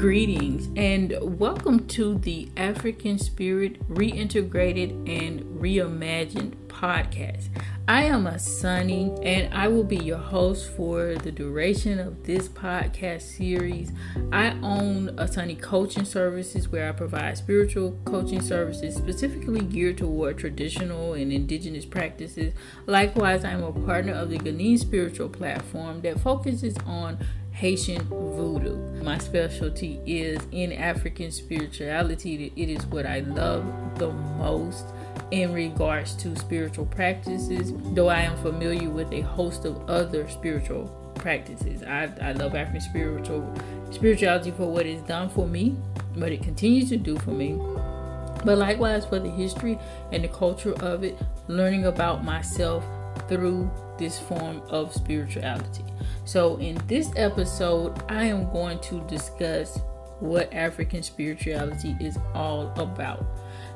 Greetings and welcome to the African Spirit Reintegrated and Reimagined podcast. I am Asani and I will be your host for the duration of this podcast series. I own Asani Coaching Services where I provide spiritual coaching services specifically geared toward traditional and indigenous practices. Likewise, I am a partner of the Ginen Spiritual Platform that focuses on Haitian voodoo. My specialty is in African spirituality. It is what I love the most in regards to spiritual practices, though I am familiar with a host of other spiritual practices. I, I love African spiritual spirituality for what it's done for me, but it continues to do for me. But likewise for the history and the culture of it, learning about myself through this form of spirituality. So, in this episode, I am going to discuss what African spirituality is all about.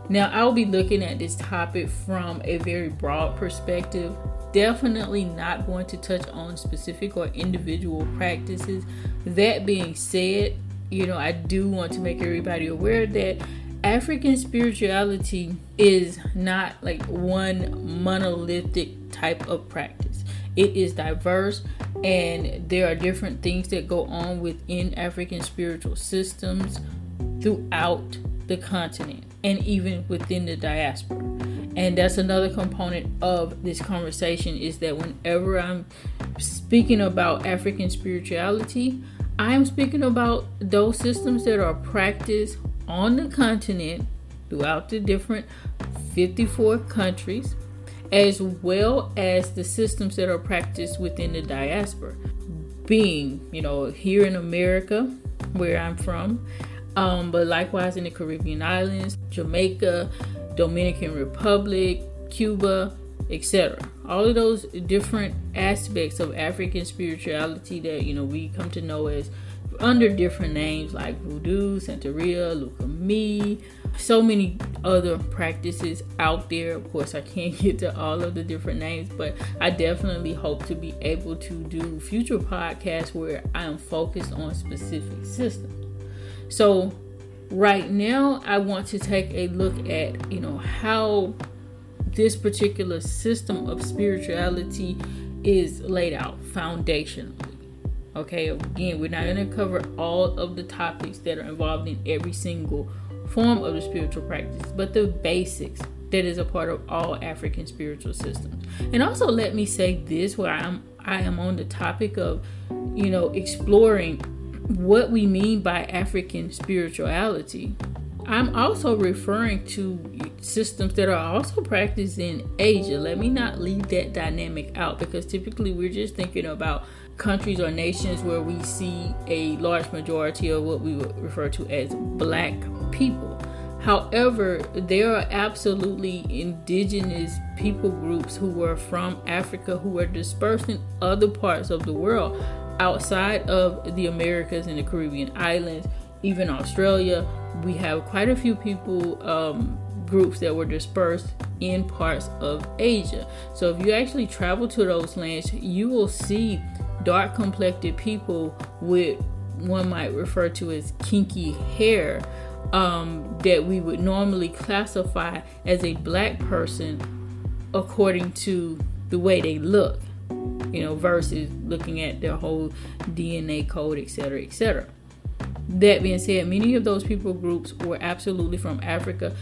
Now, I'll be looking at this topic from a very broad perspective, definitely not going to touch on specific or individual practices. That being said, you know, I do want to make everybody aware that African spirituality is not like one monolithic type of practice. It is diverse and there are different things that go on within African spiritual systems throughout the continent and even within the diaspora. And that's another component of this conversation is that whenever I'm speaking about African spirituality, I'm speaking about those systems that are practiced on the continent throughout the different 54 countries, as well as the systems that are practiced within the diaspora. Being, you know, here in America, where I'm from, um, but likewise in the Caribbean islands, Jamaica, Dominican Republic, Cuba, etc. All of those different aspects of African spirituality that you know we come to know as under different names like voodoo, Santeria, Lucumí, so many other practices out there. Of course, I can't get to all of the different names, but I definitely hope to be able to do future podcasts where I am focused on specific systems. So right now I want to take a look at, you know, how this particular system of spirituality is laid out foundationally. Okay, again, we're not going to cover all of the topics that are involved in every single form of the spiritual practice, but the basics that is a part of all African spiritual systems. And also let me say this where I'm I am on the topic of, you know, exploring what we mean by African spirituality. I'm also referring to systems that are also practiced in Asia. Let me not leave that dynamic out because typically we're just thinking about countries or nations where we see a large majority of what we would refer to as black people. However, there are absolutely indigenous people groups who are from Africa who are dispersed in other parts of the world outside of the Americas and the Caribbean islands, even Australia, we have quite a few people um, groups that were dispersed in parts of Asia. So if you actually travel to those lands, you will see dark complected people with one might refer to as kinky hair um, that we would normally classify as a black person according to the way they look you know, versus looking at their whole DNA code, etc., etc. That being said, many of those people groups were absolutely from Africa.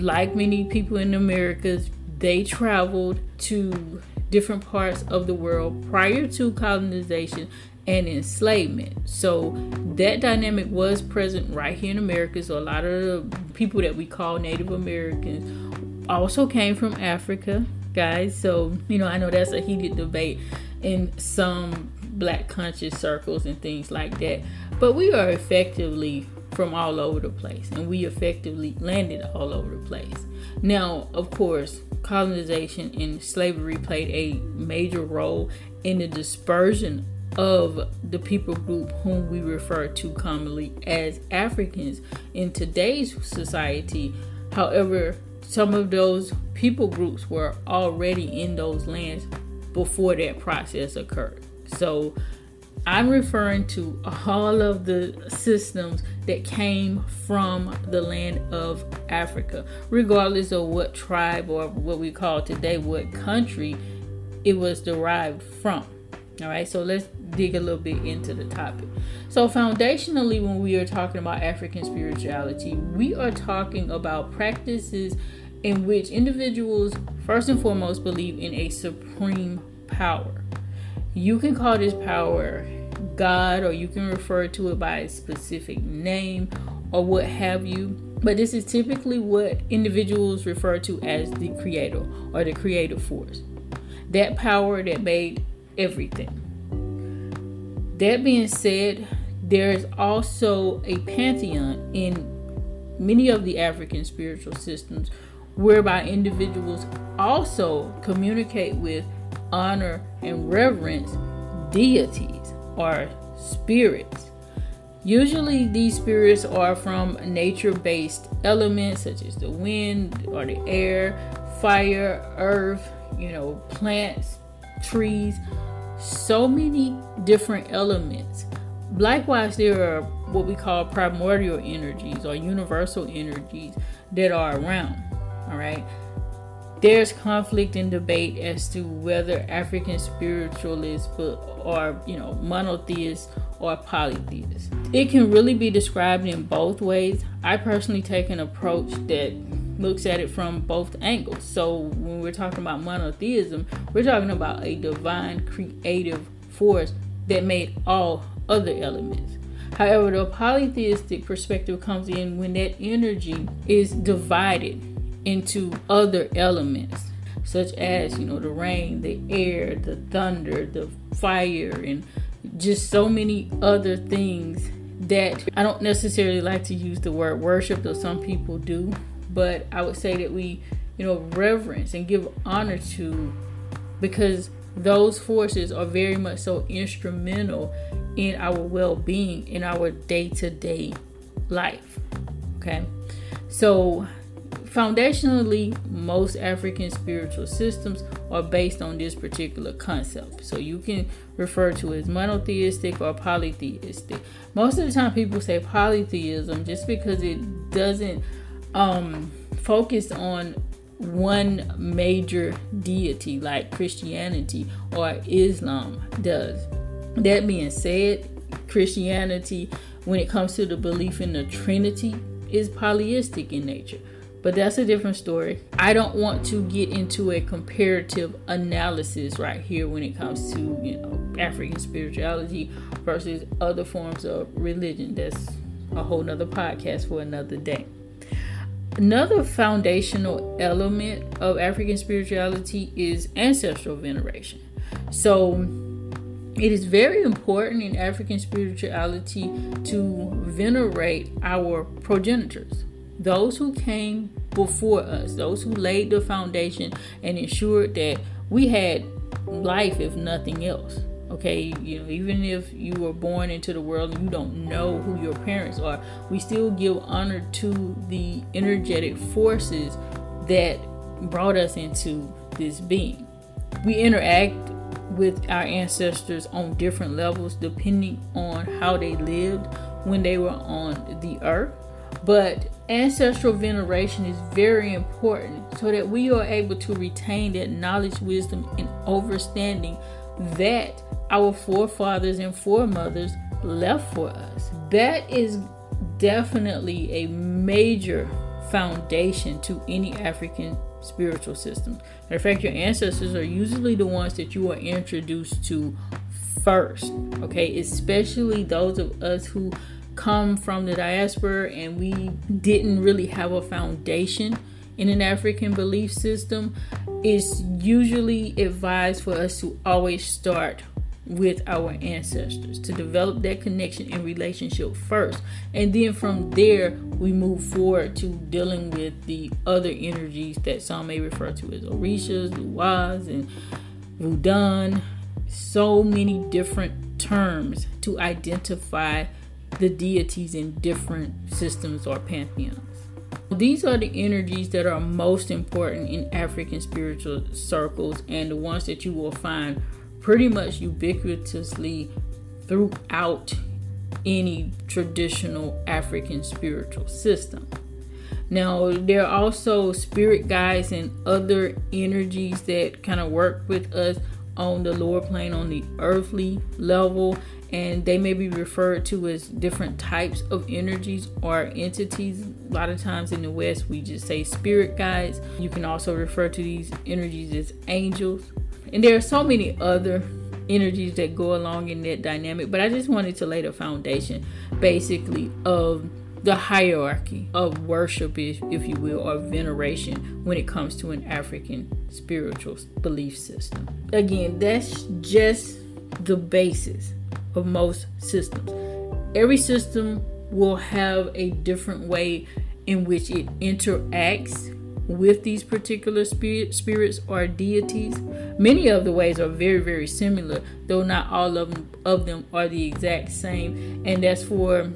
Like many people in the Americas, they traveled to different parts of the world prior to colonization and enslavement. So that dynamic was present right here in America. So a lot of the people that we call Native Americans also came from Africa guys. So, you know, I know that's a heated debate in some black conscious circles and things like that. But we are effectively from all over the place and we effectively landed all over the place. Now, of course, colonization and slavery played a major role in the dispersion of the people group whom we refer to commonly as Africans in today's society. However, some of those people groups were already in those lands before that process occurred. So I'm referring to all of the systems that came from the land of Africa, regardless of what tribe or what we call today what country it was derived from. All right, so let's dig a little bit into the topic. So, foundationally, when we are talking about African spirituality, we are talking about practices in which individuals, first and foremost, believe in a supreme power. You can call this power God, or you can refer to it by a specific name or what have you. But this is typically what individuals refer to as the creator or the creative force. That power that made everything. That being said, there is also a pantheon in many of the African spiritual systems whereby individuals also communicate with, honor, and reverence deities or spirits. Usually, these spirits are from nature based elements such as the wind or the air, fire, earth, you know, plants, trees, so many different elements. Likewise, there are what we call primordial energies or universal energies that are around. All right there's conflict and debate as to whether African spiritualists are, you know, monotheists or polytheists. It can really be described in both ways. I personally take an approach that looks at it from both angles. So when we're talking about monotheism, we're talking about a divine creative force that made all other elements. However, the polytheistic perspective comes in when that energy is divided into other elements such as you know the rain the air the thunder the fire and just so many other things that i don't necessarily like to use the word worship though some people do but i would say that we you know reverence and give honor to because those forces are very much so instrumental in our well-being in our day-to-day life okay so Foundationally, most African spiritual systems are based on this particular concept. So you can refer to it as monotheistic or polytheistic. Most of the time, people say polytheism just because it doesn't um, focus on one major deity like Christianity or Islam does. That being said, Christianity, when it comes to the belief in the Trinity, is polyistic in nature but that's a different story. I don't want to get into a comparative analysis right here when it comes to, you know, African spirituality versus other forms of religion. That's a whole nother podcast for another day. Another foundational element of African spirituality is ancestral veneration. So, it is very important in African spirituality to venerate our progenitors those who came before us, those who laid the foundation and ensured that we had life, if nothing else. Okay, you know, even if you were born into the world and you don't know who your parents are, we still give honor to the energetic forces that brought us into this being. We interact with our ancestors on different levels depending on how they lived when they were on the earth. But ancestral veneration is very important so that we are able to retain that knowledge, wisdom, and understanding that our forefathers and foremothers left for us. That is definitely a major foundation to any African spiritual system. In fact, your ancestors are usually the ones that you are introduced to first, okay? Especially those of us who come from the diaspora and we didn't really have a foundation in an African belief system, it's usually advised for us to always start with our ancestors to develop that connection and relationship first. And then from there, we move forward to dealing with the other energies that some may refer to as Orishas, Lwas, and Vodun. So many different terms to identify the deities in different systems or pantheons. These are the energies that are most important in African spiritual circles and the ones that you will find pretty much ubiquitously throughout any traditional African spiritual system. Now, there are also spirit guides and other energies that kind of work with us on the lower plane, on the earthly level, and they may be referred to as different types of energies or entities. A lot of times in the West, we just say spirit guides. You can also refer to these energies as angels. And there are so many other energies that go along in that dynamic, but I just wanted to lay the foundation basically of the hierarchy of worship, if, if you will, or veneration when it comes to an African spiritual belief system. Again, that's just the basis of most systems. Every system will have a different way in which it interacts with these particular spirit, spirits or deities. Many of the ways are very, very similar, though not all of them, of them are the exact same. And that's for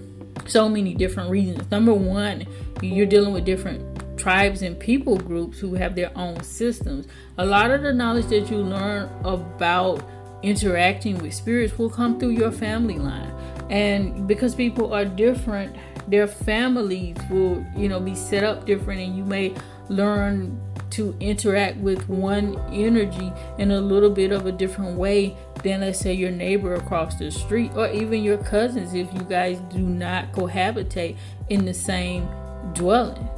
so many different reasons. Number one, you're dealing with different tribes and people groups who have their own systems. A lot of the knowledge that you learn about interacting with spirits will come through your family line. And because people are different, their families will, you know, be set up different and you may learn to interact with one energy in a little bit of a different way than let's say your neighbor across the street or even your cousins if you guys do not cohabitate in the same dwelling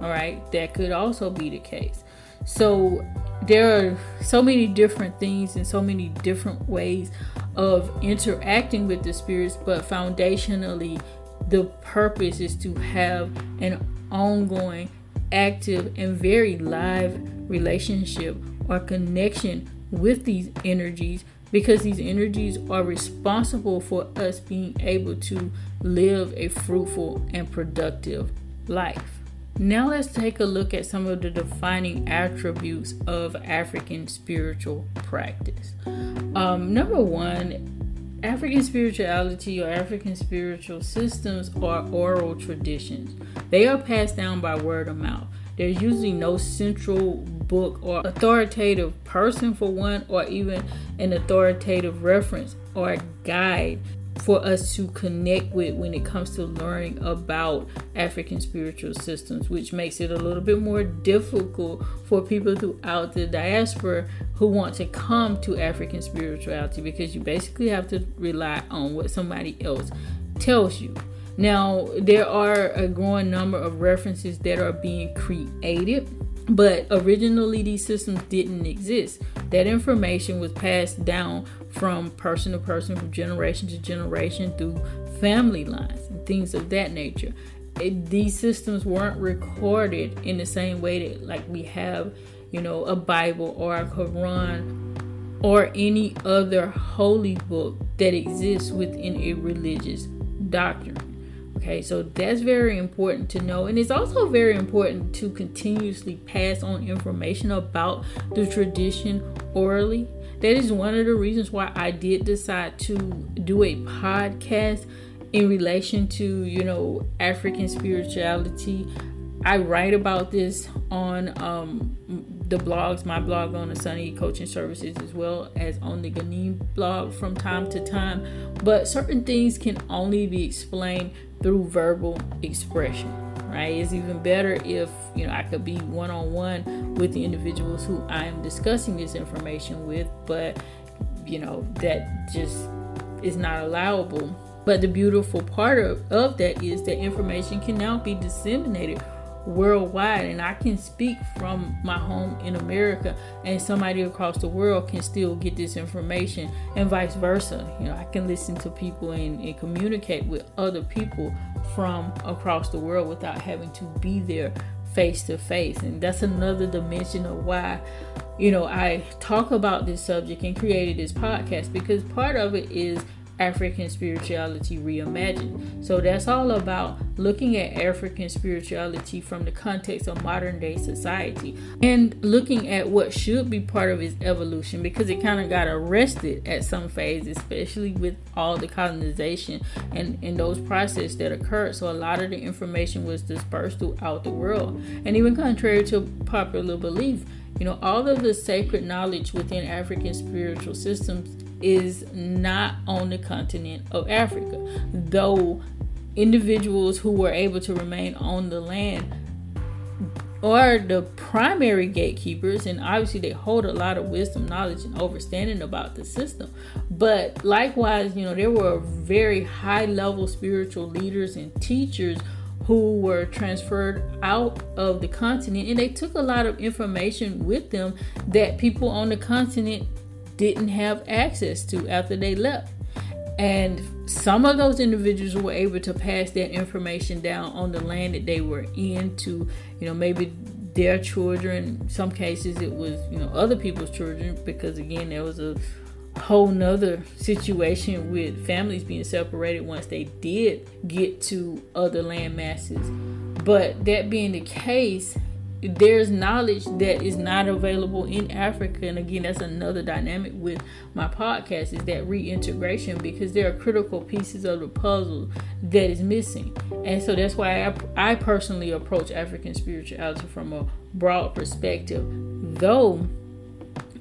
all right? That could also be the case. So there are so many different things and so many different ways of interacting with the spirits but foundationally the purpose is to have an ongoing active, and very live relationship or connection with these energies because these energies are responsible for us being able to live a fruitful and productive life. Now, let's take a look at some of the defining attributes of African spiritual practice. Um, number one, African spirituality or African spiritual systems are oral traditions. They are passed down by word of mouth. There's usually no central book or authoritative person for one, or even an authoritative reference or guide for us to connect with when it comes to learning about African spiritual systems, which makes it a little bit more difficult for people throughout the diaspora who want to come to African spirituality because you basically have to rely on what somebody else tells you. Now, there are a growing number of references that are being created, but originally these systems didn't exist. That information was passed down from person to person, from generation to generation through family lines and things of that nature. It, these systems weren't recorded in the same way that, like, we have, you know, a Bible or a Quran or any other holy book that exists within a religious doctrine. Okay, so that's very important to know. And it's also very important to continuously pass on information about the tradition orally. That is one of the reasons why I did decide to do a podcast in relation to, you know, African spirituality. I write about this on um, the blogs, my blog on the Asani Coaching Services, as well as on the Ginen blog from time to time. But certain things can only be explained through verbal expression right? It's even better if you know i could be one-on-one with the individuals who i am discussing this information with but you know that just is not allowable. But the beautiful part of, of that is that information can now be disseminated worldwide and I can speak from my home in America and somebody across the world can still get this information and vice versa. You know, I can listen to people and, and communicate with other people from across the world without having to be there face to face. And that's another dimension of why, you know, I talk about this subject and created this podcast because part of it is African spirituality reimagined. So that's all about looking at African spirituality from the context of modern day society and looking at what should be part of its evolution because it kind of got arrested at some phase, especially with all the colonization and, and those processes that occurred. So a lot of the information was dispersed throughout the world. And even contrary to popular belief, you know, all of the sacred knowledge within African spiritual systems is not on the continent of Africa, though individuals who were able to remain on the land are the primary gatekeepers and obviously they hold a lot of wisdom knowledge and understanding about the system. But likewise you know there were very high level spiritual leaders and teachers who were transferred out of the continent and they took a lot of information with them that people on the continent didn't have access to after they left and some of those individuals were able to pass that information down on the land that they were in to, you know, maybe their children. Some cases, it was, you know, other people's children because, again, there was a whole nother situation with families being separated once they did get to other land masses. But that being the case, there's knowledge that is not available in Africa. And again, that's another dynamic with my podcast is that reintegration because there are critical pieces of the puzzle that is missing. And so that's why I, I personally approach African spirituality from a broad perspective, though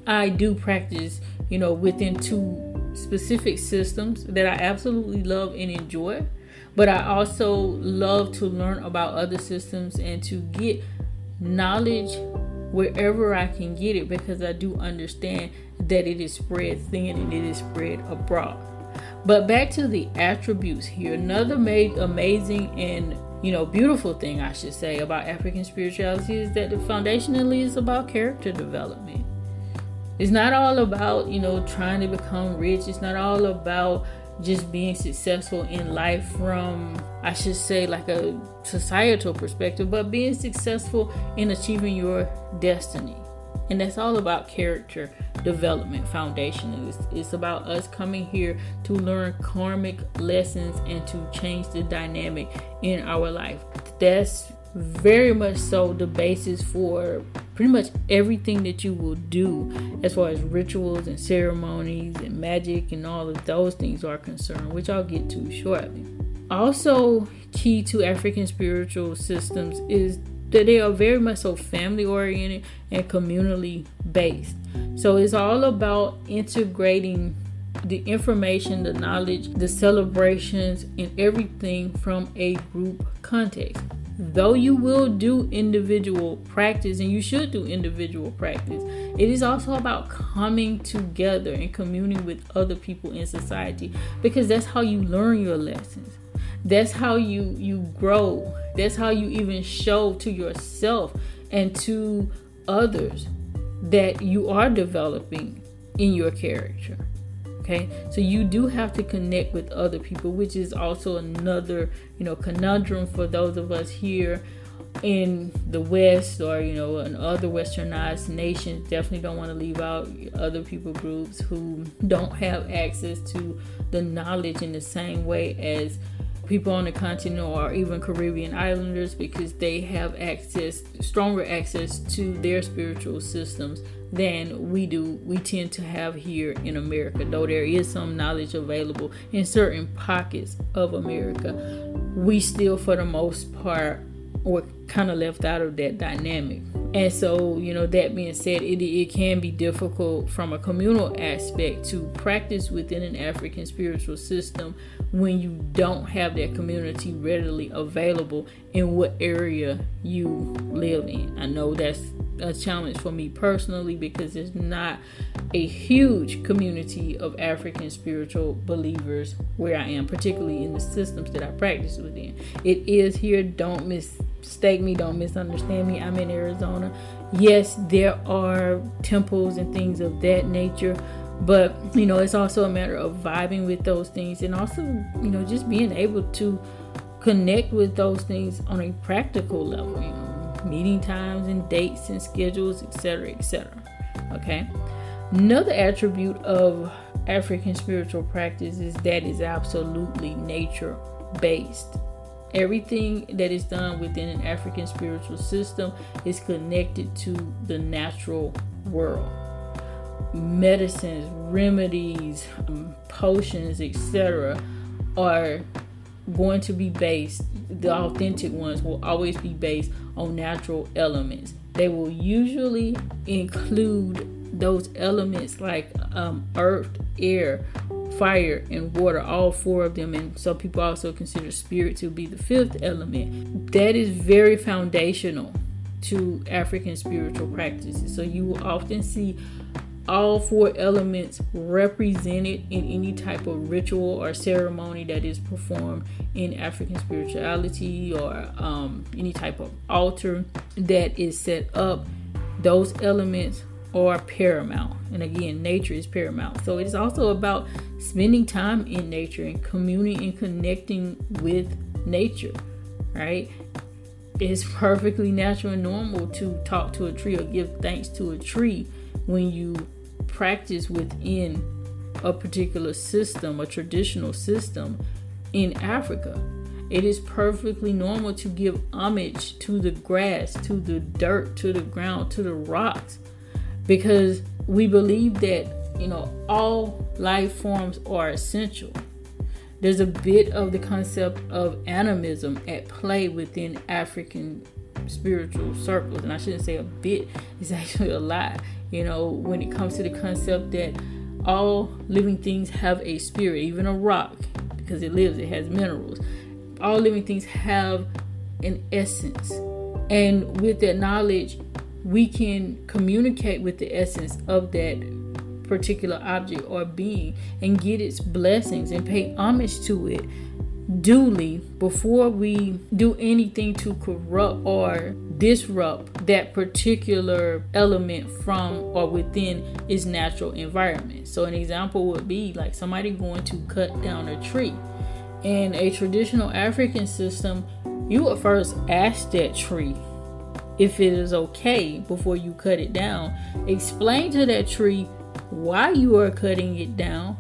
I do practice, you know, within two specific systems that I absolutely love and enjoy. But I also love to learn about other systems and to get knowledge wherever I can get it because I do understand that it is spread thin and it is spread abroad. But back to the attributes here. Another amazing and you know beautiful thing I should say about African spirituality is that the foundationally is about character development. It's not all about you know trying to become rich. It's not all about just being successful in life from I should say like a societal perspective, but being successful in achieving your destiny. And that's all about character development foundation. It's, it's about us coming here to learn karmic lessons and to change the dynamic in our life. That's very much so the basis for pretty much everything that you will do as far as rituals and ceremonies and magic and all of those things are concerned, which I'll get to shortly. Also, key to African spiritual systems is that they are very much so family oriented and communally based. So it's all about integrating the information, the knowledge, the celebrations, and everything from a group context though you will do individual practice and you should do individual practice, it is also about coming together and communing with other people in society because that's how you learn your lessons. That's how you you grow. That's how you even show to yourself and to others that you are developing in your character. Okay, so you do have to connect with other people, which is also another, you know, conundrum for those of us here in the West or you know in other westernized nations. Definitely don't want to leave out other people groups who don't have access to the knowledge in the same way as people on the continent or even Caribbean islanders because they have access, stronger access to their spiritual systems than we do, we tend to have here in America. Though there is some knowledge available in certain pockets of America, we still, for the most part, were kind of left out of that dynamic. And so, you know, that being said, it, it can be difficult from a communal aspect to practice within an African spiritual system when you don't have that community readily available in what area you live in. I know that's a challenge for me personally because there's not a huge community of African spiritual believers where I am, particularly in the systems that I practice within. It is here, don't mistake me, don't misunderstand me. I'm in Arizona. Yes, there are temples and things of that nature, but you know, it's also a matter of vibing with those things and also, you know, just being able to connect with those things on a practical level, you know meeting times and dates and schedules, etc., etc. Okay. Another attribute of African spiritual practice is that is absolutely nature based. Everything that is done within an African spiritual system is connected to the natural world. Medicines, remedies, um, potions, etc., are going to be based, the authentic ones will always be based on natural elements. They will usually include those elements like um, earth, air, fire, and water, all four of them, and some people also consider spirit to be the fifth element. That is very foundational to African spiritual practices. So you will often see all four elements represented in any type of ritual or ceremony that is performed in African spirituality or um, any type of altar that is set up. Those elements are paramount. And again, nature is paramount. So it's also about spending time in nature and communing and connecting with nature, right? It's perfectly natural and normal to talk to a tree or give thanks to a tree when you practice within a particular system, a traditional system in Africa. It is perfectly normal to give homage to the grass, to the dirt, to the ground, to the rocks, because we believe that, you know, all life forms are essential. There's a bit of the concept of animism at play within African spiritual circles, and I shouldn't say a bit, it's actually a lot you know, when it comes to the concept that all living things have a spirit, even a rock, because it lives, it has minerals. All living things have an essence. And with that knowledge, we can communicate with the essence of that particular object or being and get its blessings and pay homage to it duly before we do anything to corrupt or disrupt that particular element from or within its natural environment. So, an example would be like somebody going to cut down a tree. In a traditional African system, you would first ask that tree if it is okay before you cut it down. Explain to that tree why you are cutting it down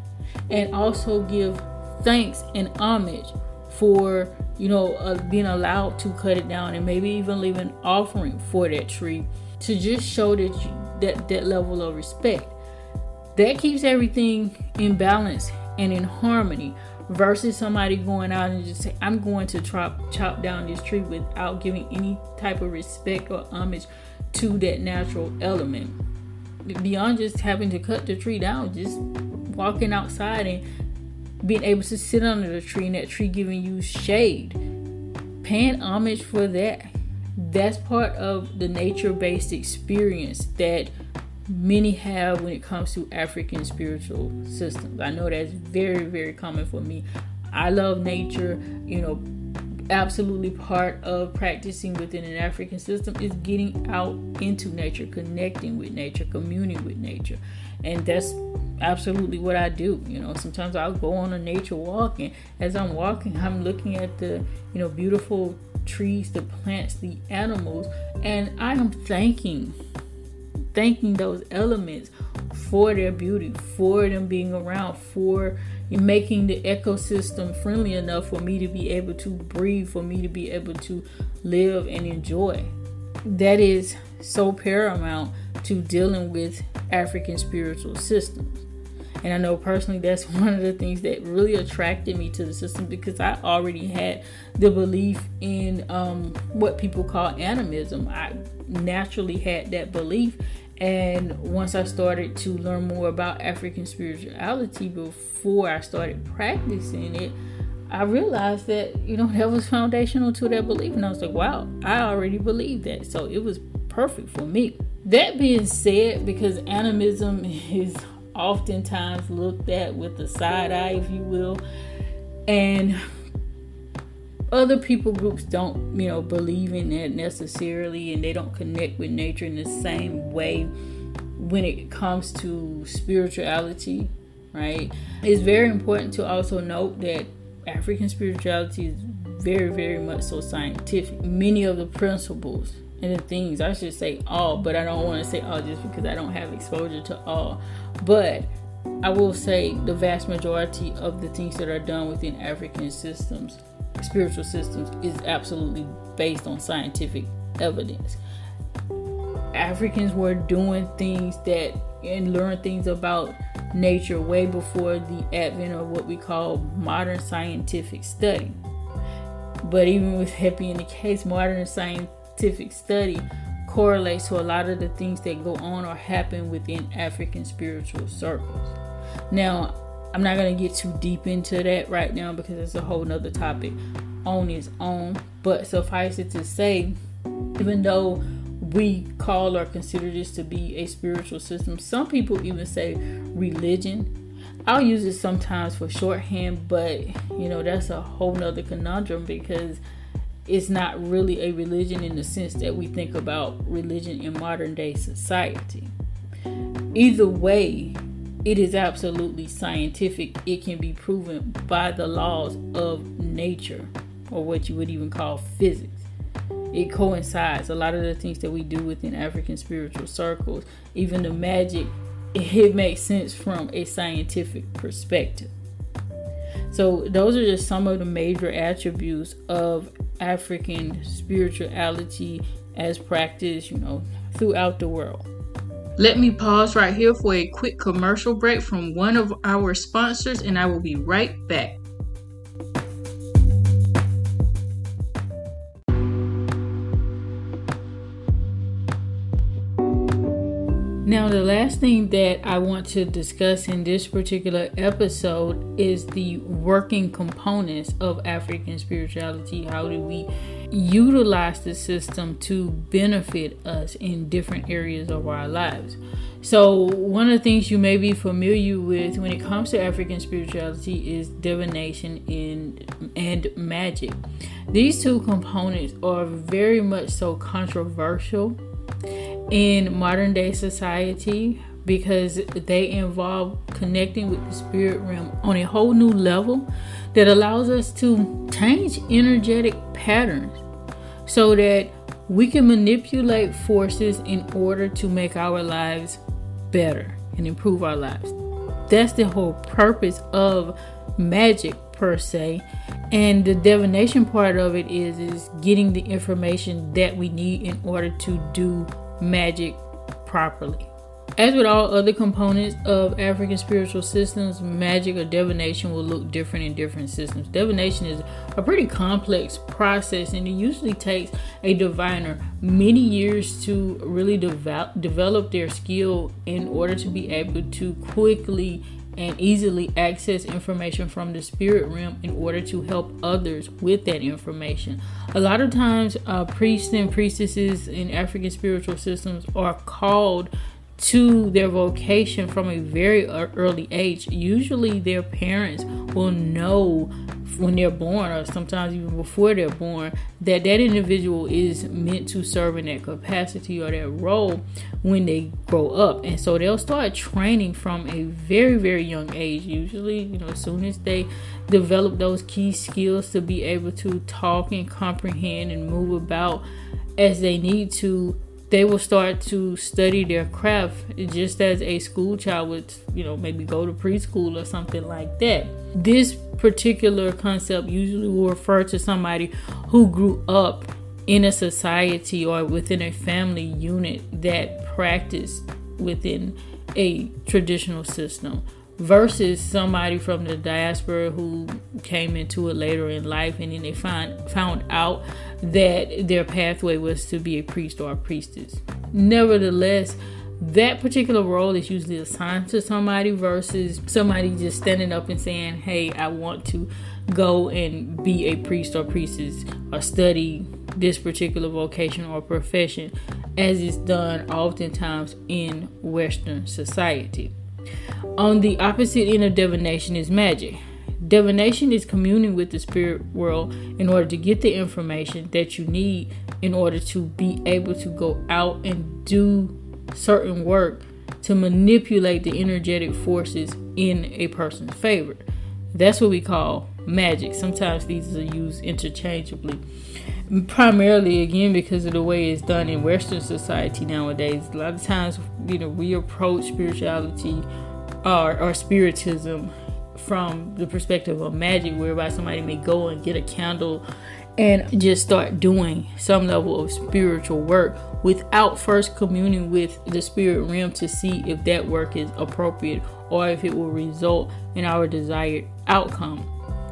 and also give thanks and homage for you know uh, being allowed to cut it down and maybe even leave an offering for that tree to just show that you, that that level of respect that keeps everything in balance and in harmony versus somebody going out and just say i'm going to chop chop down this tree without giving any type of respect or homage to that natural element beyond just having to cut the tree down just walking outside and being able to sit under the tree and that tree giving you shade. Paying homage for that. That's part of the nature based experience that many have when it comes to African spiritual systems. I know that's very, very common for me. I love nature, you know, absolutely part of practicing within an African system is getting out into nature, connecting with nature, communing with nature. And that's absolutely what I do. You know, sometimes I'll go on a nature walk, and as I'm walking, I'm looking at the you know beautiful trees, the plants, the animals, and I am thanking, thanking those elements for their beauty, for them being around, for making the ecosystem friendly enough for me to be able to breathe, for me to be able to live and enjoy. That is so paramount to dealing with African spiritual systems. And I know personally that's one of the things that really attracted me to the system because I already had the belief in um, what people call animism. I naturally had that belief. And once I started to learn more about African spirituality before I started practicing it, I realized that, you know, that was foundational to that belief. And I was like, wow, I already believe that. So it was perfect for me. That being said, because animism is oftentimes looked at with a side eye, if you will. And other people groups don't, you know, believe in that necessarily and they don't connect with nature in the same way when it comes to spirituality, right? It's very important to also note that African spirituality is very, very much so scientific. Many of the principles and the things, I should say all, but I don't want to say all just because I don't have exposure to all. But I will say the vast majority of the things that are done within African systems, spiritual systems, is absolutely based on scientific evidence. Africans were doing things that and learn things about nature way before the advent of what we call modern scientific study. But even with that being the case, modern scientific study correlates to a lot of the things that go on or happen within African spiritual circles. Now, I'm not going to get too deep into that right now because it's a whole nother topic on its own. But suffice it to say, even though we call or consider this to be a spiritual system, some people even say religion. I'll use it sometimes for shorthand, but you know, that's a whole nother conundrum because it's not really a religion in the sense that we think about religion in modern day society. Either way, it is absolutely scientific. It can be proven by the laws of nature, or what you would even call physics. It coincides. A lot of the things that we do within African spiritual circles, even the magic, it makes sense from a scientific perspective. So, those are just some of the major attributes of African spirituality as practiced, you know, throughout the world. Let me pause right here for a quick commercial break from one of our sponsors, and I will be right back. Now, the last thing that I want to discuss in this particular episode is the working components of African spirituality. How do we utilize the system to benefit us in different areas of our lives? So, one of the things you may be familiar with when it comes to African spirituality is divination in, and magic. These two components are very much so controversial in modern day society because they involve connecting with the spirit realm on a whole new level that allows us to change energetic patterns so that we can manipulate forces in order to make our lives better and improve our lives. That's the whole purpose of magic per se. And the divination part of it is is getting the information that we need in order to do magic properly. As with all other components of African spiritual systems, magic or divination will look different in different systems. Divination is a pretty complex process and it usually takes a diviner many years to really develop, develop their skill in order to be able to quickly and easily access information from the spirit realm in order to help others with that information. A lot of times, uh, priests and priestesses in African spiritual systems are called to their vocation from a very early age. Usually, their parents will know when they're born, or sometimes even before they're born, that that individual is meant to serve in that capacity or that role when they grow up. And so they'll start training from a very, very young age. Usually, you know, as soon as they develop those key skills to be able to talk and comprehend and move about as they need to they will start to study their craft just as a school child would, you know, maybe go to preschool or something like that. This particular concept usually will refer to somebody who grew up in a society or within a family unit that practiced within a traditional system versus somebody from the diaspora who came into it later in life and then they find found out that their pathway was to be a priest or a priestess. Nevertheless, that particular role is usually assigned to somebody versus somebody just standing up and saying, Hey, I want to go and be a priest or priestess or study this particular vocation or profession, as is done oftentimes in Western society. On the opposite end of divination is magic. Divination is communing with the spirit world in order to get the information that you need in order to be able to go out and do certain work to manipulate the energetic forces in a person's favor. That's what we call magic. Sometimes these are used interchangeably. Primarily, again, because of the way it's done in Western society nowadays. A lot of times, you know, we approach spirituality or, or spiritism from the perspective of magic, whereby somebody may go and get a candle and just start doing some level of spiritual work without first communing with the spirit realm to see if that work is appropriate or if it will result in our desired outcome.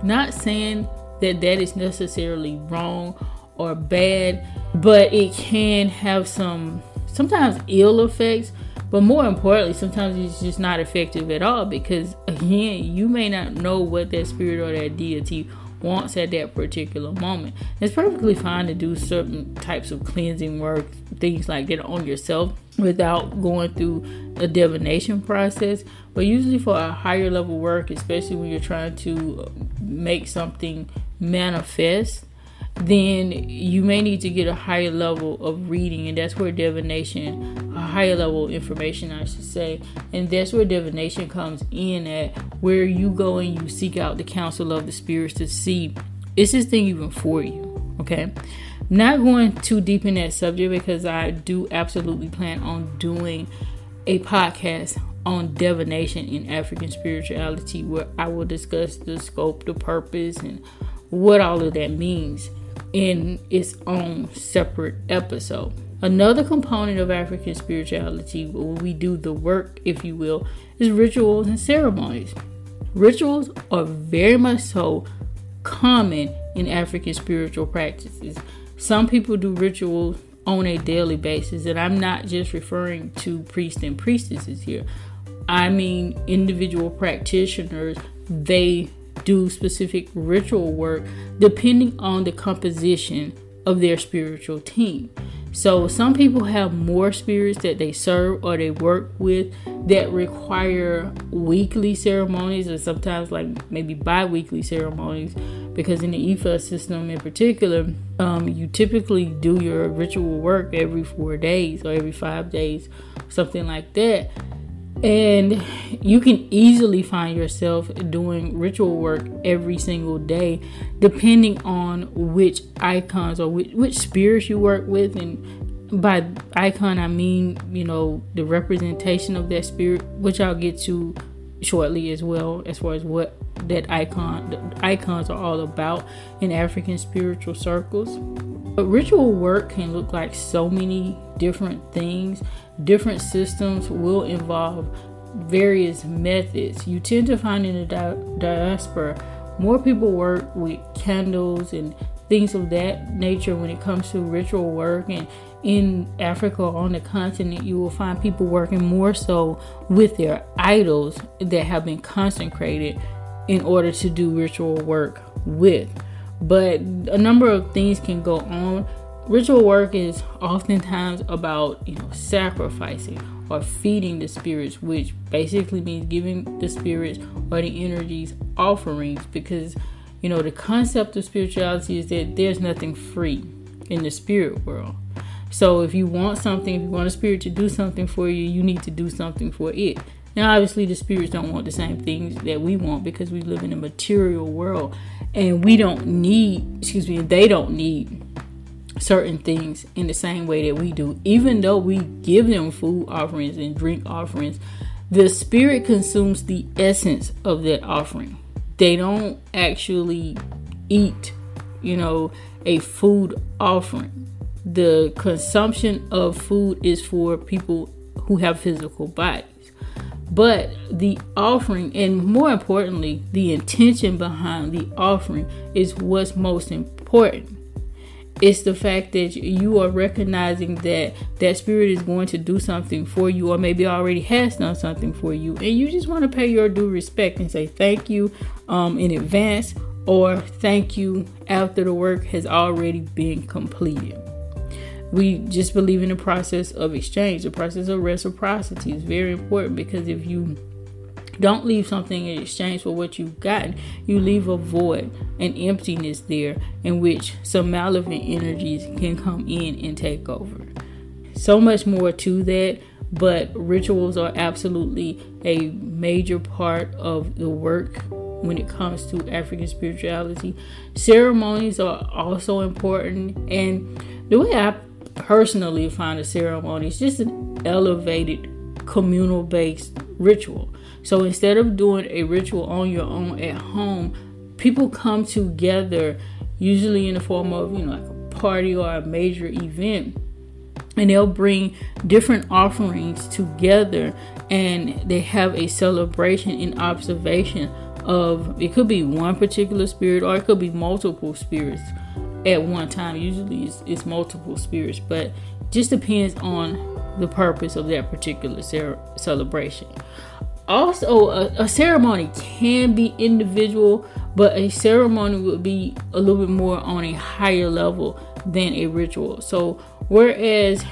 Not saying that that is necessarily wrong or bad, but it can have some sometimes ill effects. But more importantly, sometimes it's just not effective at all because again, you may not know what that spirit or that deity wants at that particular moment. It's perfectly fine to do certain types of cleansing work, things like that on yourself without going through a divination process. But usually for a higher level work, especially when you're trying to make something manifest, then you may need to get a higher level of reading, and that's where divination, a higher level information, I should say, and that's where divination comes in at where you go and you seek out the counsel of the spirits to see is this thing even for you, okay? Not going too deep in that subject because I do absolutely plan on doing a podcast on divination in African spirituality where I will discuss the scope, the purpose, and what all of that means in its own separate episode. Another component of African spirituality, where we do the work, if you will, is rituals and ceremonies. Rituals are very much so common in African spiritual practices. Some people do rituals on a daily basis, and I'm not just referring to priests and priestesses here. I mean individual practitioners, they do specific ritual work depending on the composition of their spiritual team. So, some people have more spirits that they serve or they work with that require weekly ceremonies or sometimes like maybe bi weekly ceremonies. Because in the Ifa system in particular, um, you typically do your ritual work every four days or every five days, something like that. And you can easily find yourself doing ritual work every single day, depending on which icons or which, which spirits you work with. And by icon, I mean, you know, the representation of that spirit, which I'll get to shortly as well, as far as what that icon icons are all about in African spiritual circles. But ritual work can look like so many different things. Different systems will involve various methods. You tend to find in the di- diaspora more people work with candles and things of that nature when it comes to ritual work and in Africa on the continent you will find people working more so with their idols that have been consecrated in order to do ritual work with but a number of things can go on. Ritual work is oftentimes about, you know, sacrificing or feeding the spirits, which basically means giving the spirits or the energies offerings because, you know, the concept of spirituality is that there's nothing free in the spirit world. So if you want something, if you want a spirit to do something for you, you need to do something for it. Now, obviously, the spirits don't want the same things that we want because we live in a material world and we don't need, excuse me, they don't need certain things in the same way that we do. Even though we give them food offerings and drink offerings, the spirit consumes the essence of that offering. They don't actually eat, you know, a food offering. The consumption of food is for people who have physical bodies. But the offering, and more importantly, the intention behind the offering is what's most important. It's the fact that you are recognizing that that spirit is going to do something for you, or maybe already has done something for you, and you just want to pay your due respect and say thank you um, in advance, or thank you after the work has already been completed we just believe in the process of exchange. The process of reciprocity is very important because if you don't leave something in exchange for what you've gotten, you leave a void, an emptiness there in which some malevolent energies can come in and take over. So much more to that, but rituals are absolutely a major part of the work when it comes to African spirituality. Ceremonies are also important, and the way I personally find a ceremony is just an elevated communal based ritual. So instead of doing a ritual on your own at home, people come together usually in the form of, you know, like a party or a major event. And they'll bring different offerings together and they have a celebration in observation of it could be one particular spirit or it could be multiple spirits at one time. Usually it's, it's multiple spirits, but just depends on the purpose of that particular celebration. Also, a, a ceremony can be individual, but a ceremony would be a little bit more on a higher level than a ritual. So, whereas,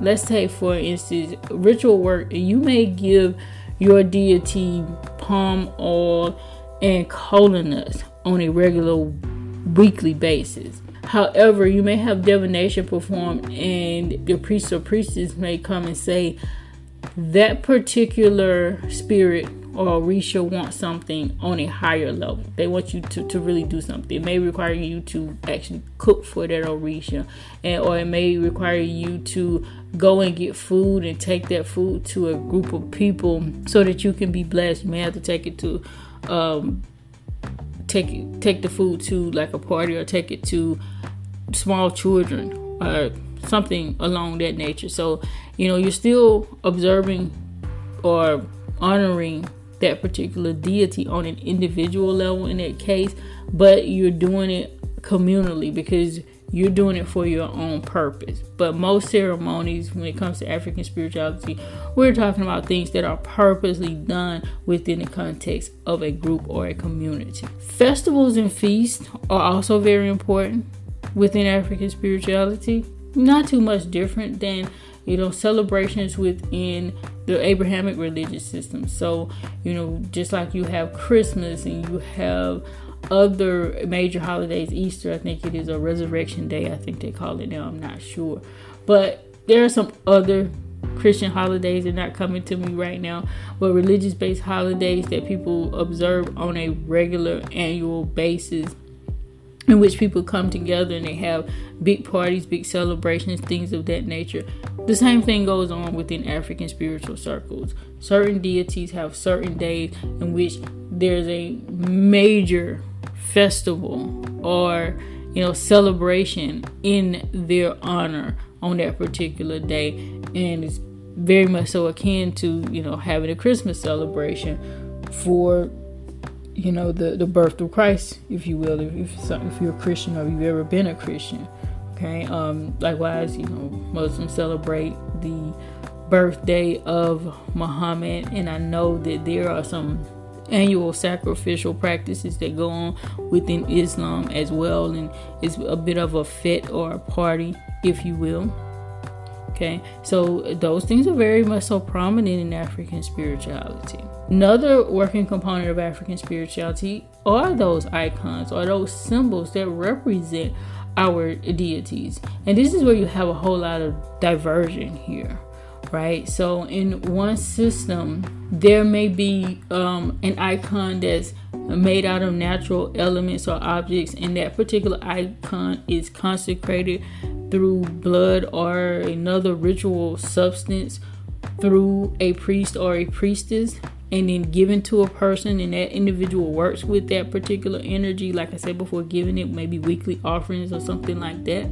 let's say for instance, ritual work, you may give your deity palm oil and cola nuts on a regular weekly basis. However, you may have divination performed, and the priest or priestess may come and say that particular spirit or Orisha wants something on a higher level. They want you to, to really do something. It may require you to actually cook for that Orisha, and or it may require you to go and get food and take that food to a group of people so that you can be blessed. You may have to take it to um, take take the food to like a party or take it to small children or something along that nature. So, you know, you're still observing or honoring that particular deity on an individual level in that case, but you're doing it communally because you're doing it for your own purpose. But most ceremonies, when it comes to African spirituality, we're talking about things that are purposely done within the context of a group or a community. Festivals and feasts are also very important within African spirituality. Not too much different than you know celebrations within the Abrahamic religious system. So, you know, just like you have Christmas and you have other major holidays, Easter, I think it is, a Resurrection Day, I think they call it now, I'm not sure. But there are some other Christian holidays, they're not coming to me right now, but religious based holidays that people observe on a regular annual basis in which people come together and they have big parties, big celebrations, things of that nature. The same thing goes on within African spiritual circles. Certain deities have certain days in which there's a major festival or you know celebration in their honor on that particular day and it's very much so akin to you know having a christmas celebration for you know the the birth of christ if you will if, if, you're a christian or you've ever been a christian okay um likewise you know muslims celebrate the birthday of muhammad and i know that there are some annual sacrificial practices that go on within Islam as well, and it's a bit of a fit or a party, if you will. Okay, so those things are very much so prominent in African spirituality. Another working component of African spirituality are those icons or those symbols that represent our deities. And this is where you have a whole lot of diversion here right? So in one system, there may be um, an icon that's made out of natural elements or objects, and that particular icon is consecrated through blood or another ritual substance through a priest or a priestess and then given to a person and that individual works with that particular energy like i said before giving it maybe weekly offerings or something like that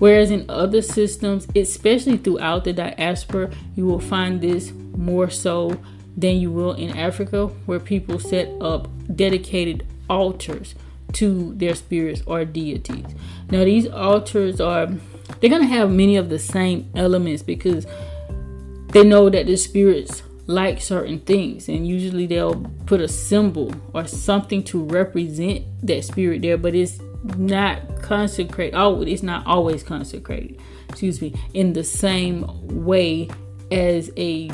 Whereas in other systems, especially throughout the diaspora, you will find this more so than you will in Africa, where people set up dedicated altars to their spirits or deities. Now, these altars are they're gonna have many of the same elements because they know that the spirits like certain things, and usually they'll put a symbol or something to represent that spirit there, but it's not consecrated oh it's not always consecrated excuse me in the same way as a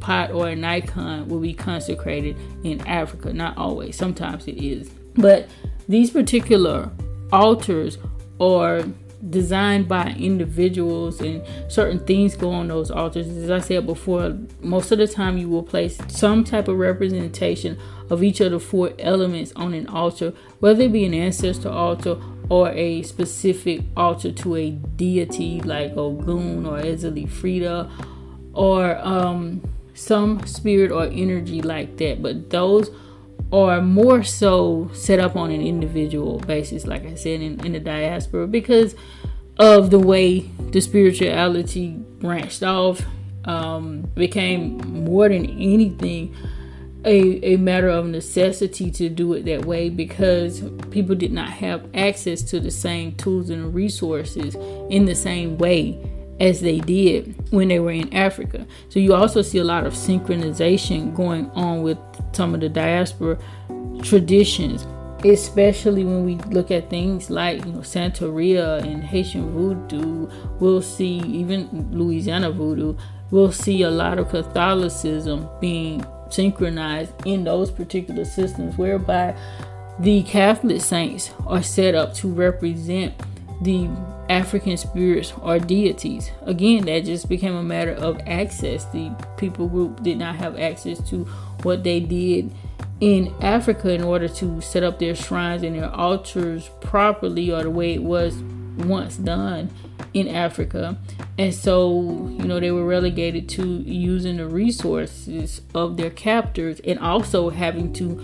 pot or an icon will be consecrated in Africa. Not always sometimes it is. But these particular altars are designed by individuals and certain things go on those altars as i said before most of the time you will place some type of representation of each of the four elements on an altar, whether it be an ancestor altar or a specific altar to a deity like Ogun or Ezili Freda or um, some spirit or energy like that. But those are more so set up on an individual basis, like I said, in, in the diaspora, because of the way the spirituality branched off, um, became more than anything a, a matter of necessity to do it that way because people did not have access to the same tools and resources in the same way as they did when they were in Africa. So you also see a lot of synchronization going on with some of the diaspora traditions, especially when we look at things like you know Santeria and Haitian voodoo. We'll see even Louisiana voodoo. We'll see a lot of Catholicism being synchronized in those particular systems, whereby the Catholic saints are set up to represent the African spirits or deities. Again, that just became a matter of access. The people group did not have access to what they did in Africa in order to set up their shrines and their altars properly or the way it was once done in Africa. And so, you know, they were relegated to using the resources of their captors and also having to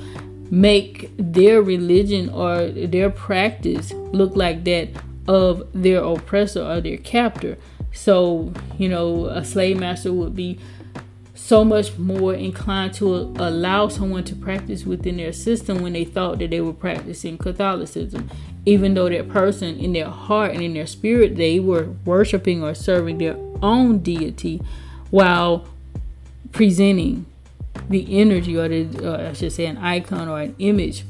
make their religion or their practice look like that of their oppressor or their captor. So, you know, a slave master would be so much more inclined to allow someone to practice within their system when they thought that they were practicing Catholicism, even though that person in their heart and in their spirit they were worshiping or serving their own deity while presenting the energy or the uh, I should say an icon or an image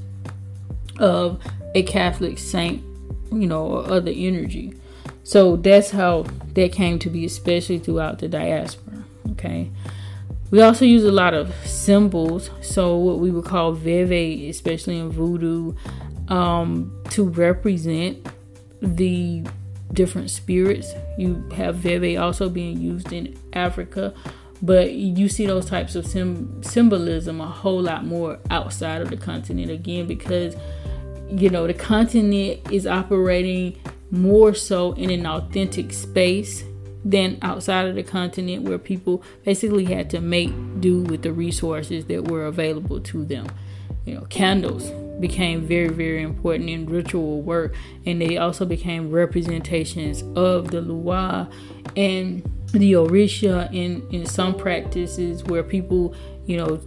of a Catholic saint, you know, or other energy. So that's how that came to be, especially throughout the diaspora. Okay. We also use a lot of symbols, so what we would call veve, especially in voodoo, um, to represent the different spirits. You have veve also being used in Africa, but you see those types of sim- symbolism a whole lot more outside of the continent again because you know the continent is operating more so in an authentic space than outside of the continent where people basically had to make do with the resources that were available to them. You know, candles became very, very important in ritual work, and they also became representations of the Lwa and the Orisha in, in some practices where people, you know,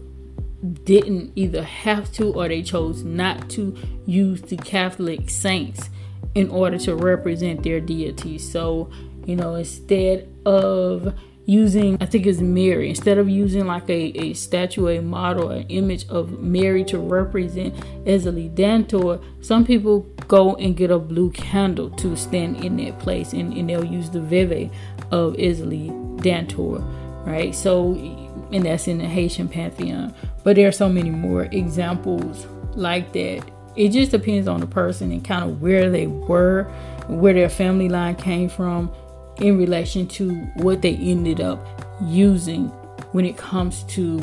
didn't either have to or they chose not to use the Catholic saints in order to represent their deities. So, you know, instead of using, I think it's Mary, instead of using like a, a statue, a model, an image of Mary to represent Ezili Dantor, some people go and get a blue candle to stand in that place and, and they'll use the Veve of Ezili Dantor, right? So, and that's in the Haitian pantheon. But there are so many more examples like that. It just depends on the person and kind of where they were, where their family line came from, in relation to what they ended up using when it comes to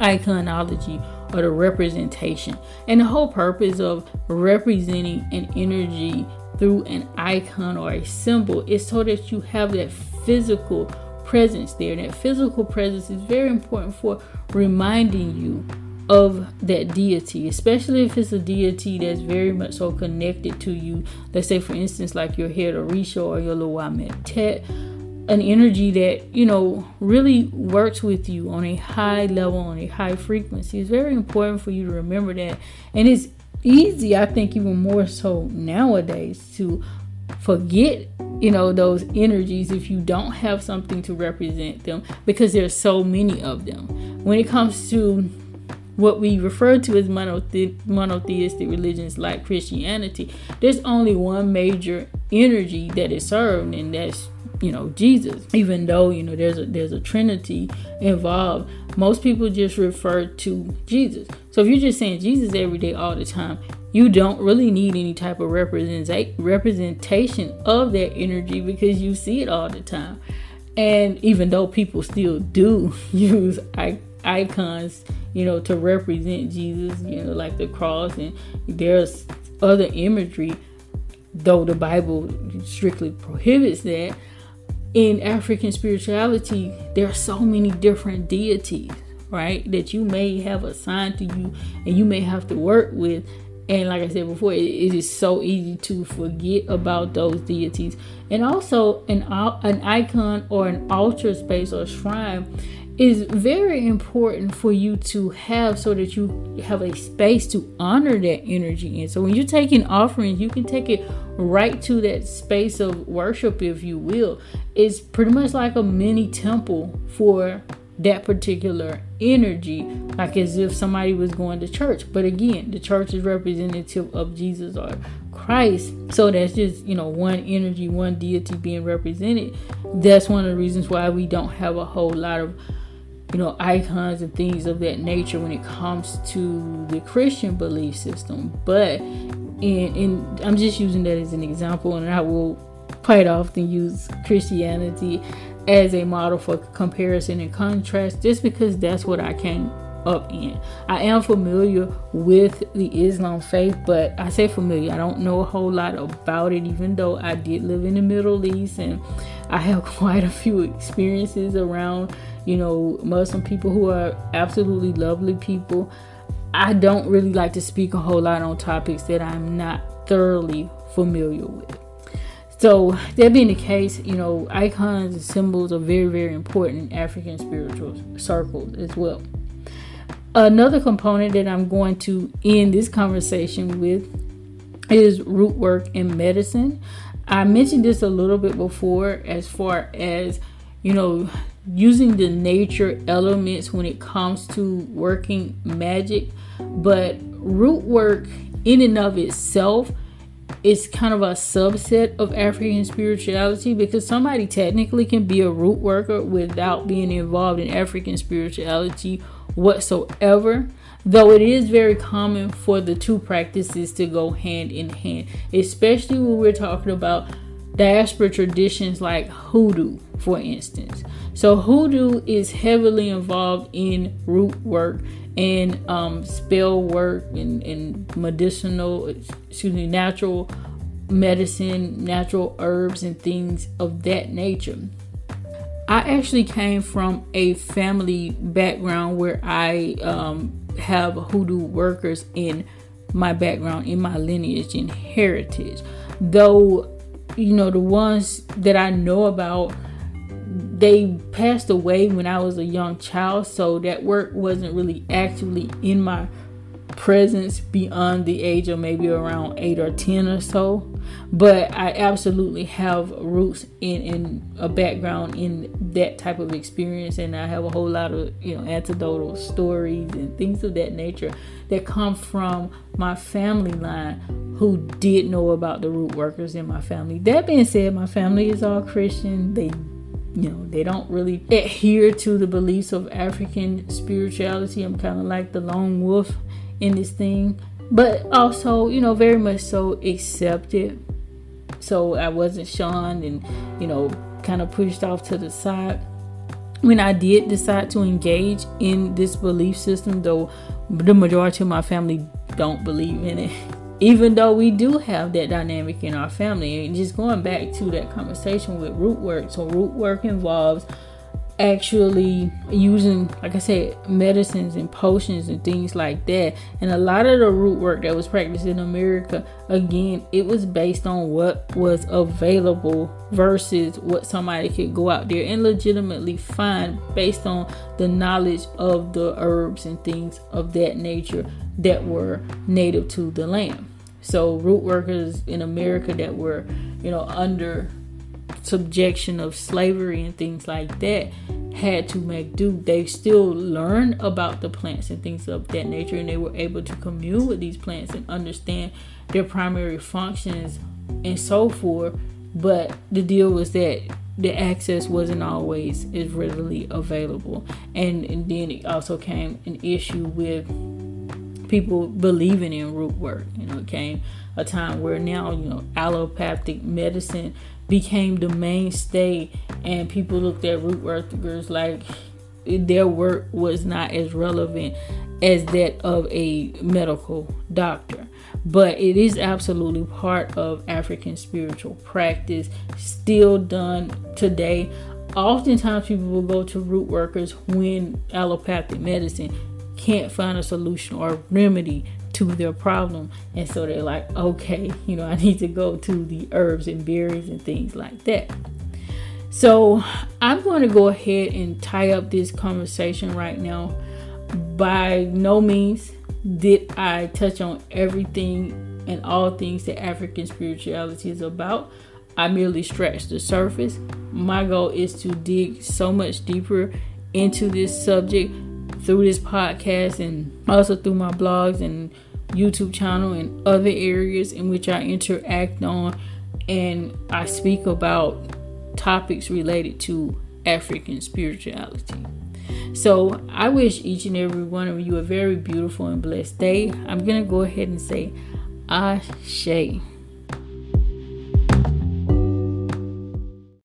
iconology or the representation. And the whole purpose of representing an energy through an icon or a symbol is so that you have that physical presence there. And that physical presence is very important for reminding you of that deity, especially if it's a deity that's very much so connected to you. Let's say, for instance, like your head Orisha or your Lwa met tet, an energy that you know really works with you on a high level, on a high frequency. It's very important for you to remember that, and it's easy, I think, even more so nowadays to forget you know those energies if you don't have something to represent them because there's so many of them when it comes to what we refer to as monothe- monotheistic religions like Christianity, there's only one major energy that is served, and that's you know Jesus. Even though you know there's a there's a Trinity involved, most people just refer to Jesus. So if you're just saying Jesus every day all the time, you don't really need any type of representation of that energy because you see it all the time. And even though people still do use icons, you know, to represent Jesus, you know, like the cross, and there's other imagery, though the Bible strictly prohibits that. In African spirituality, there are so many different deities, right, that you may have assigned to you and you may have to work with. And like I said before, it, it is so easy to forget about those deities. And also, an, an icon or an altar space or shrine is very important for you to have so that you have a space to honor that energy in. So when you're taking offerings, you can take it right to that space of worship, if you will. It's pretty much like a mini temple for that particular energy, like as if somebody was going to church. But again, the church is representative of Jesus or Christ. So that's just, you know, one energy, one deity being represented. That's one of the reasons why we don't have a whole lot of you know, icons and things of that nature when it comes to the Christian belief system. But and, in I'm just using that as an example, and I will quite often use Christianity as a model for comparison and contrast, just because that's what I came up in. I am familiar with the Islam faith, but I say familiar. I don't know a whole lot about it, even though I did live in the Middle East and I have quite a few experiences around you know, Muslim people who are absolutely lovely people. I don't really like to speak a whole lot on topics that I'm not thoroughly familiar with. So, that being the case, you know, icons and symbols are very, very important in African spiritual circles as well. Another component that I'm going to end this conversation with is root work in medicine. I mentioned this a little bit before as far as, you know, using the nature elements when it comes to working magic, but root work in and of itself is kind of a subset of African spirituality because somebody technically can be a root worker without being involved in African spirituality whatsoever. Though it is very common for the two practices to go hand in hand, especially when we're talking about diaspora traditions like hoodoo, for instance. So, hoodoo is heavily involved in root work and um, spell work and, and medicinal, excuse me, natural medicine, natural herbs, and things of that nature. I actually came from a family background where I um, have hoodoo workers in my background, in my lineage and heritage. Though you know, the ones that I know about, they passed away when I was a young child, so that work wasn't really actually in my presence beyond the age of maybe around eight or ten or so. But I absolutely have roots in, in a background in that type of experience, and I have a whole lot of you know anecdotal stories and things of that nature that come from my family line who did know about the root workers in my family. That being said, my family is all Christian. They you know they don't really adhere to the beliefs of african spirituality i'm kind of like the lone wolf in this thing, but also, you know, very much so accepted. So I wasn't shunned and, you know, kind of pushed off to the side. When I did decide to engage in this belief system, though the majority of my family don't believe in it, even though we do have that dynamic in our family. And just going back to that conversation with root work. So, root work involves actually using, like I said, medicines and potions and things like that. And a lot of the root work that was practiced in America, again, it was based on what was available versus what somebody could go out there and legitimately find based on the knowledge of the herbs and things of that nature that were native to the land. So, root workers in America that were, you know, under subjection of slavery and things like that had to make do. They still learned about the plants and things of that nature, and they were able to commune with these plants and understand their primary functions and so forth. But the deal was that the access wasn't always as readily available, and, and then it also came an issue with people believing in root work. You know, it came a time where now you know allopathic medicine became the mainstay, and people looked at root workers like their work was not as relevant as that of a medical doctor. But it is absolutely part of African spiritual practice, still done today. Oftentimes, people will go to root workers when allopathic medicine can't find a solution or remedy to their problem. And so they're like, okay, you know, I need to go to the herbs and berries and things like that. So I'm going to go ahead and tie up this conversation right now. By no means did I touch on everything and all things that African spirituality is about. I merely scratched the surface. My goal is to dig so much deeper into this subject through this podcast and also through my blogs and YouTube channel and other areas in which I interact on and I speak about topics related to African spirituality. So I wish each and every one of you a very beautiful and blessed day. I'm going to go ahead and say Ashe.